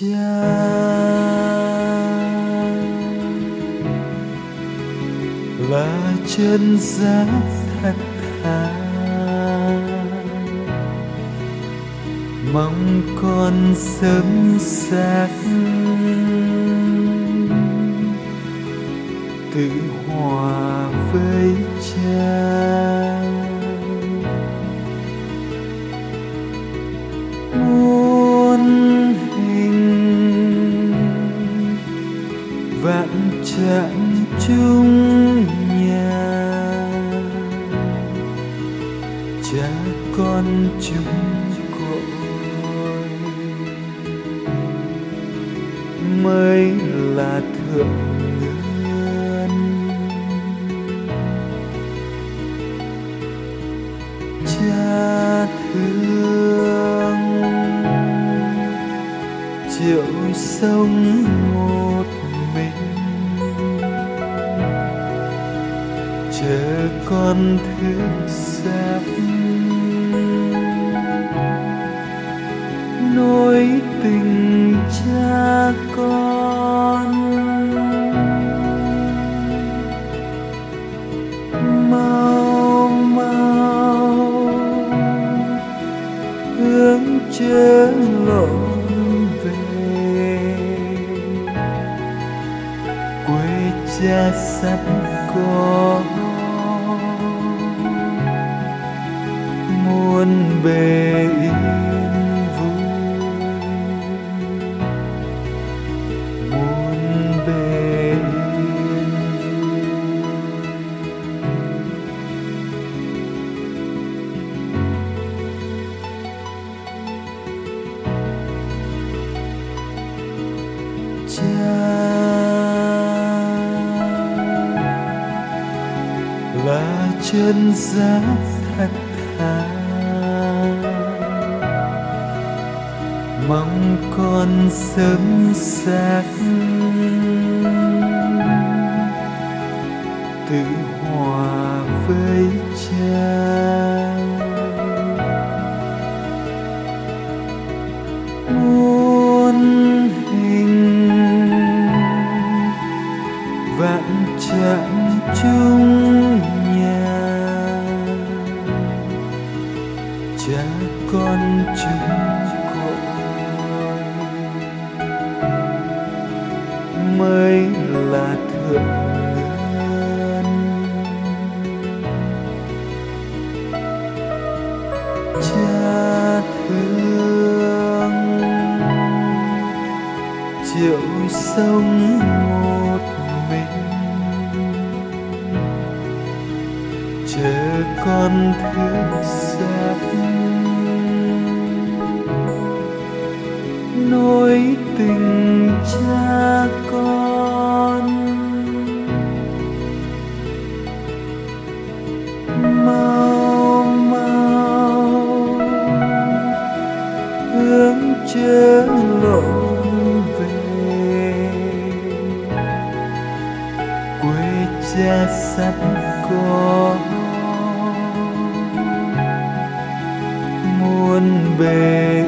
cha. Là chân giá thật thà. Mong con sớm giác tự hòa với cha. Chuyện chung nhà. Cha con chúng cội mới là thượng nguyên cha thương. Chịu sông ngồi chờ con thức giấc nối tình cha con mau mau hướng trở lộn về quê cha sắp có muôn bề yên vui. Muôn bề yên cha là chân giá thật thà mong con sớm xác. Tự hòa với cha. Muôn hình vạn trạng chung nhà. Cha con chúng cội mới là thượng nhân. Cha thương, chịu sống một mình. Chờ con thức giấc. Nối tình cha hướng trên lộn về. Quê cha sắp có muôn bề